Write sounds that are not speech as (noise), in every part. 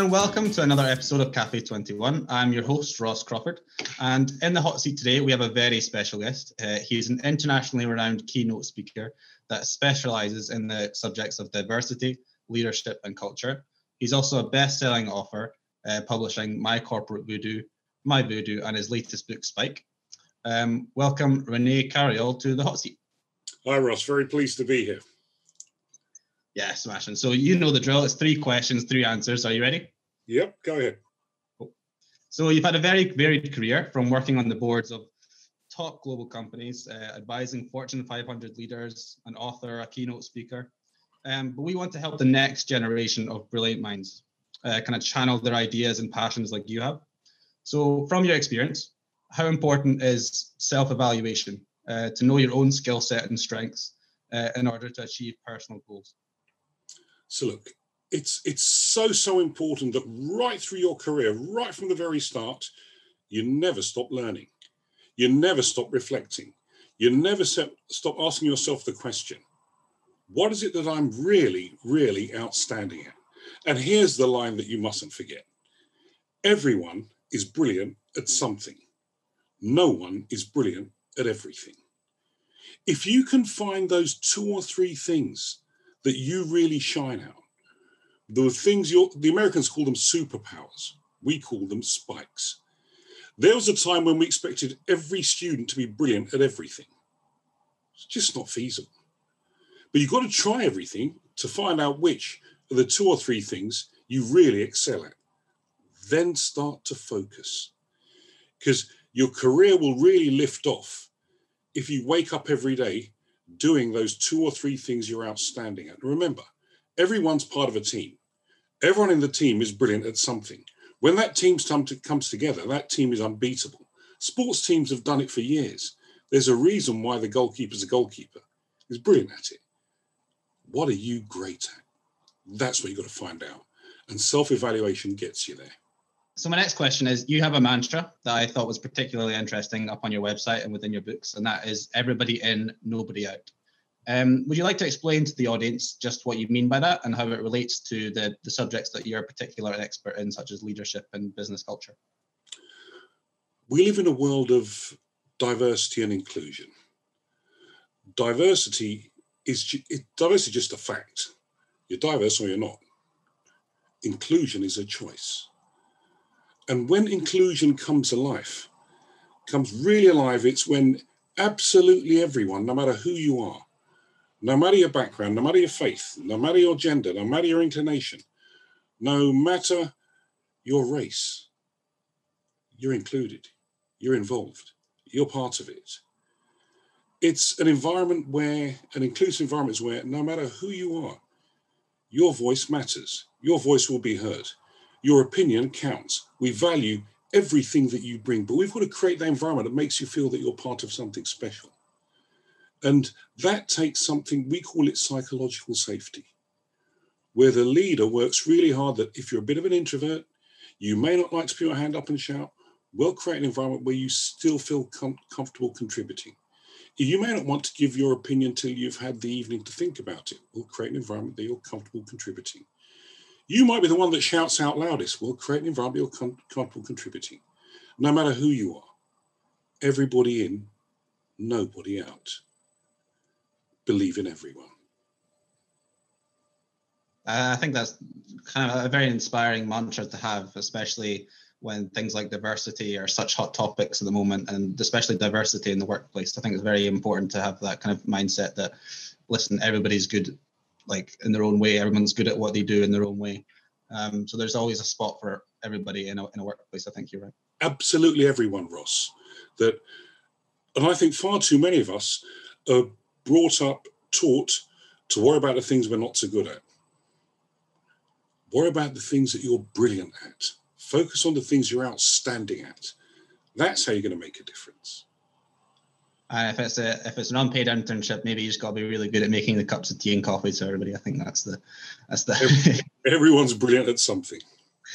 and welcome to another episode of Cafe 21. I'm your host, Ross Crawford, and in the hot seat today, we have a very special guest. Uh, he's an internationally renowned keynote speaker that specializes in the subjects of diversity, leadership, and culture. He's also a best selling author, uh, publishing My Corporate Voodoo, My Voodoo, and his latest book, Spike. Um, welcome, René Carayol, to the hot seat. Hi, Ross. Very pleased to be here. Yeah, smashing. So you know the drill. It's three questions, three answers. Are you ready? Yep, go ahead. Cool. So you've had a very varied career from working on the boards of top global companies, uh, advising Fortune 500 leaders, an author, a keynote speaker. Um, but we want to help the next generation of brilliant minds uh, kind of channel their ideas and passions like you have. So, from your experience, how important is self evaluation uh, to know your own skill set and strengths uh, in order to achieve personal goals? So look, it's it's so so important that right through your career, right from the very start, you never stop learning. You never stop reflecting. You never stop asking yourself the question, what is it that I'm really, really outstanding at? And here's the line that you mustn't forget. Everyone is brilliant at something. No one is brilliant at everything. If you can find those two or three things that you really shine out. The things you the Americans call them superpowers. We call them spikes. There was a time when we expected every student to be brilliant at everything. It's just not feasible. But you've got to try everything to find out which are the two or three things you really excel at. Then start to focus. Because your career will really lift off if you wake up every day doing those two or three things you're outstanding at. Remember, everyone's part of a team. Everyone in the team is brilliant at something. When that team comes together, that team is unbeatable. Sports teams have done it for years. There's a reason why the goalkeeper's a goalkeeper. He's brilliant at it. What are you great at? That's what you've got to find out. And self evaluation gets you there. So my next question is you have a mantra that I thought was particularly interesting up on your website and within your books, and that is everybody in, nobody out. Um, would you like to explain to the audience just what you mean by that and how it relates to the, the subjects that you're a particular expert in, such as leadership and business culture? We live in a world of diversity and inclusion. Diversity is it, diversity is just a fact. You're diverse or you're not. Inclusion is a choice. And when inclusion comes alive, comes really alive, it's when absolutely everyone, no matter who you are, no matter your background, no matter your faith, no matter your gender, no matter your inclination, no matter your race, you're included, you're involved, you're part of it. It's an environment where, an inclusive environment is where no matter who you are, your voice matters, your voice will be heard your opinion counts. We value everything that you bring, but we've got to create that environment that makes you feel that you're part of something special. And that takes something, we call it psychological safety, where the leader works really hard that if you're a bit of an introvert, you may not like to put your hand up and shout, we'll create an environment where you still feel com- comfortable contributing. You may not want to give your opinion till you've had the evening to think about it. We'll create an environment that you're comfortable contributing. You might be the one that shouts out loudest. We'll create an environment you're comfortable contributing. No matter who you are, everybody in, nobody out. Believe in everyone. Uh, I think that's kind of a very inspiring mantra to have, especially when things like diversity are such hot topics at the moment, and especially diversity in the workplace. I think it's very important to have that kind of mindset that, listen, everybody's good like in their own way. Everyone's good at what they do in their own way. Um, so there's always a spot for everybody in a, in a workplace. I think you're right. Absolutely, everyone, Ross. That, and I think far too many of us are brought up, taught to worry about the things we're not so good at. Worry about the things that you're brilliant at. Focus on the things you're outstanding at. That's how you're going to make a difference. And if it's a if it's an unpaid internship, maybe you just got to be really good at making the cups of tea and coffee to everybody. I think that's the that's the. (laughs) Everyone's brilliant at something. (laughs)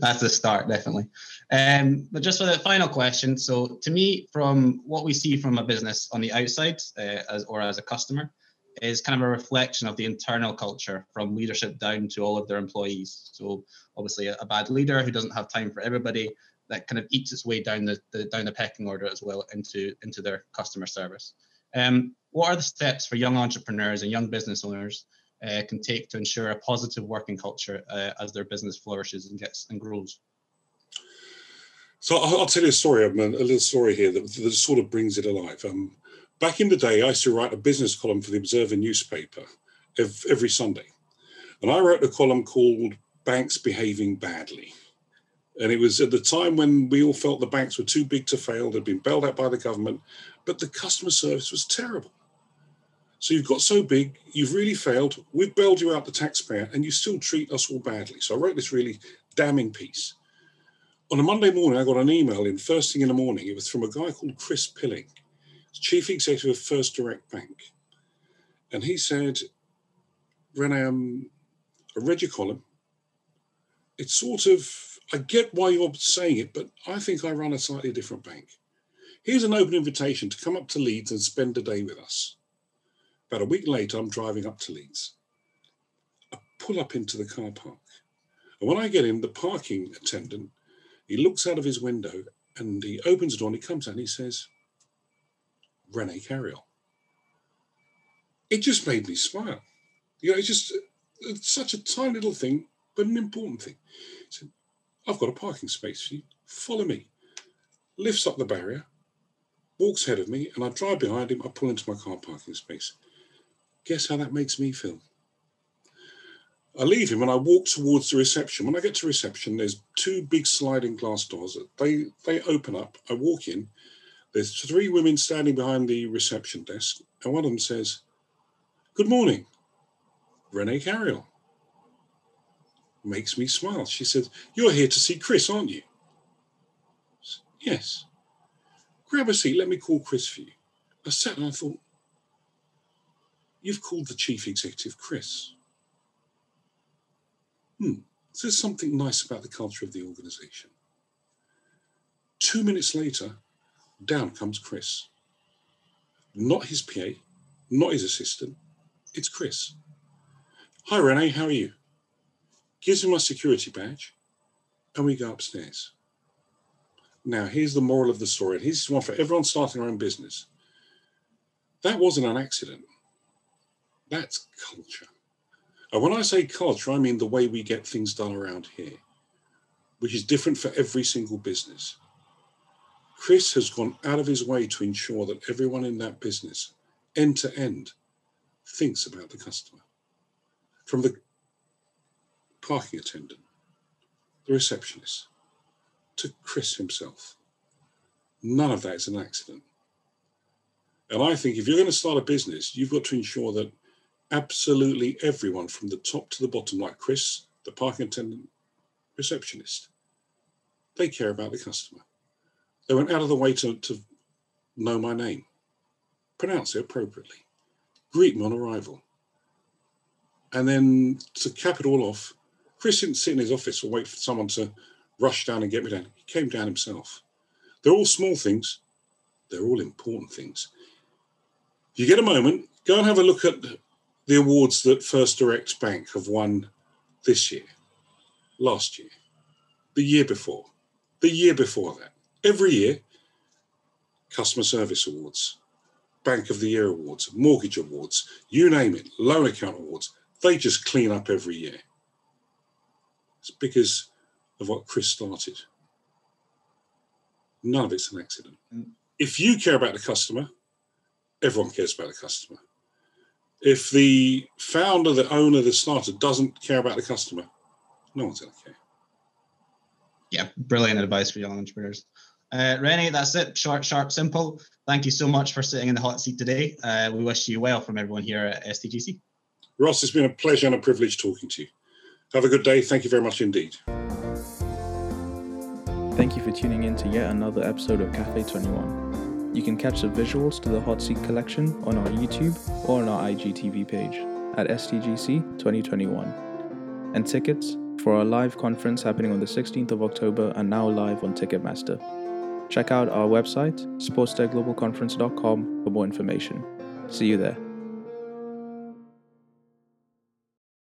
that's the start, definitely. Um, but just for the final question, so to me, from what we see from a business on the outside, uh, as or as a customer, is kind of a reflection of the internal culture from leadership down to all of their employees. So obviously a, a bad leader who doesn't have time for everybody that kind of eats its way down the, the down the pecking order as well into into their customer service. Um, what are the steps for young entrepreneurs and young business owners uh, can take to ensure a positive working culture uh, as their business flourishes and gets and grows? So I'll, tell you a story, a little story here that, that sort of brings it alive. Um, back in the day, I used to write a business column for the Observer newspaper every Sunday. And I wrote a column called Banks Behaving Badly. And it was at the time when we all felt the banks were too big to fail, they'd been bailed out by the government, but the customer service was terrible. So you've got so big, you've really failed, we've bailed you out, the taxpayer, and you still treat us all badly. So I wrote this really damning piece. On a Monday morning, I got an email in first thing in the morning. It was from a guy called Chris Pilling chief executive of First Direct Bank. And he said, um, I read your column. It's sort of, I get why you're saying it, but I think I run a slightly different bank. Here's an open invitation to come up to Leeds and spend a day with us. About a week later, I'm driving up to Leeds. I pull up into the car park. And when I get in, the parking attendant, he looks out of his window and he opens the door and he comes out and he says, René Carayol. It just made me smile. You know, it's just it's such a tiny little thing, but an important thing. So I've got a parking space for you. Follow me. Lifts up the barrier, walks ahead of me, and I drive behind him. I pull into my car parking space. Guess how that makes me feel? I leave him and I walk towards the reception. When I get to reception, there's two big sliding glass doors. They they open up. I walk in, there's three women standing behind the reception desk, and one of them says, Good morning, René Carayol. Makes me smile. She says, You're here to see Chris, aren't you? Yes. Grab a seat, let me call Chris for you. I sat and I thought, You've called the chief executive Chris. Hmm, there's something nice about the culture of the organization. Two minutes later, down comes Chris. Not his PA, not his assistant. It's Chris. Hi, René, how are you? Gives me my security badge, and we go upstairs. Now, here's the moral of the story. And here's one for everyone starting their own business. That wasn't an accident. That's culture. And when I say culture, I mean the way we get things done around here, which is different for every single business. Chris has gone out of his way to ensure that everyone in that business, end to end, thinks about the customer. From the parking attendant, the receptionist, to Chris himself. None of that is an accident. And I think if you're going to start a business, you've got to ensure that absolutely everyone from the top to the bottom, like Chris, the parking attendant, receptionist, they care about the customer. They went out of the way to, to know my name, pronounce it appropriately, greet me on arrival. And then to cap it all off, Chris didn't sit in his office or wait for someone to rush down and get me down. He came down himself. They're all small things, they're all important things. If you get a moment, go and have a look at the awards that First Direct Bank have won this year, last year, the year before, the year before that every year customer service awards, Bank of the Year awards, mortgage awards, you name it, loan account awards. They just clean up every year. It's because of what Chris started. None of it's an accident. Mm. If you care about the customer, everyone cares about the customer. If the founder, the owner, the starter doesn't care about the customer, no one's going to care. Yeah, brilliant advice for young entrepreneurs. Uh, René, that's it. Short, sharp, simple. Thank you so much for sitting in the hot seat today. Uh, we wish you well from everyone here at STGC. Ross, it's been a pleasure and a privilege talking to you. Have a good day. Thank you very much indeed. Thank you for tuning in to yet another episode of Cafe 21. You can catch the visuals to the Hot Seat collection on our YouTube or on our IGTV page at STGC 2021. And tickets for our live conference happening on the 16th of October are now live on Ticketmaster. Check out our website, sportstechglobalconference.com, for more information. See you there.